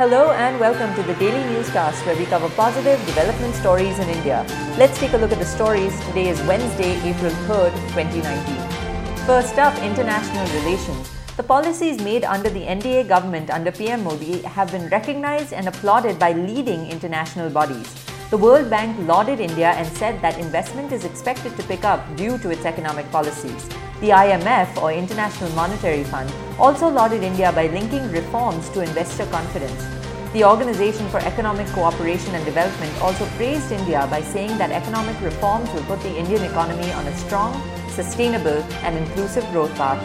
Hello and welcome to the Daily Newscast where we cover positive development stories in India. Let's take a look at the stories. Today is Wednesday, April 3rd, 2019. First up, international relations. The policies made under the NDA government under PM Modi have been recognized and applauded by leading international bodies. The World Bank lauded India and said that investment is expected to pick up due to its economic policies. The IMF, or International Monetary Fund, also lauded India by linking reforms to investor confidence. The Organization for Economic Cooperation and Development also praised India by saying that economic reforms will put the Indian economy on a strong, sustainable, and inclusive growth path.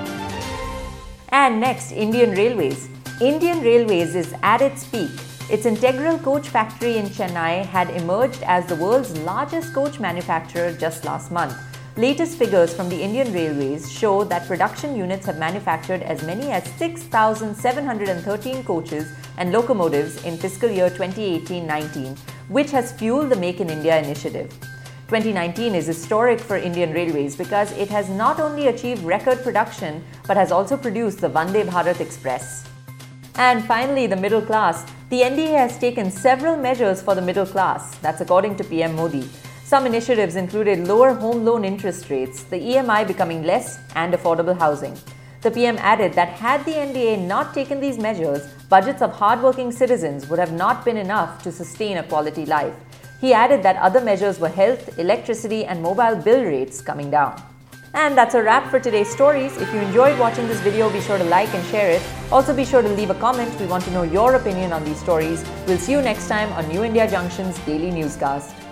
And next, Indian Railways. Indian Railways is at its peak. Its integral coach factory in Chennai had emerged as the world's largest coach manufacturer just last month. Latest figures from the Indian Railways show that production units have manufactured as many as 6,713 coaches and locomotives in fiscal year 2018-19, which has fueled the Make in India initiative. 2019 is historic for Indian Railways because it has not only achieved record production but has also produced the Vande Bharat Express. And finally, the middle class. The NDA has taken several measures for the middle class, that's according to PM Modi. Some initiatives included lower home loan interest rates, the EMI becoming less, and affordable housing. The PM added that had the NDA not taken these measures, budgets of hardworking citizens would have not been enough to sustain a quality life. He added that other measures were health, electricity, and mobile bill rates coming down. And that's a wrap for today's stories. If you enjoyed watching this video, be sure to like and share it. Also, be sure to leave a comment. We want to know your opinion on these stories. We'll see you next time on New India Junction's Daily Newscast.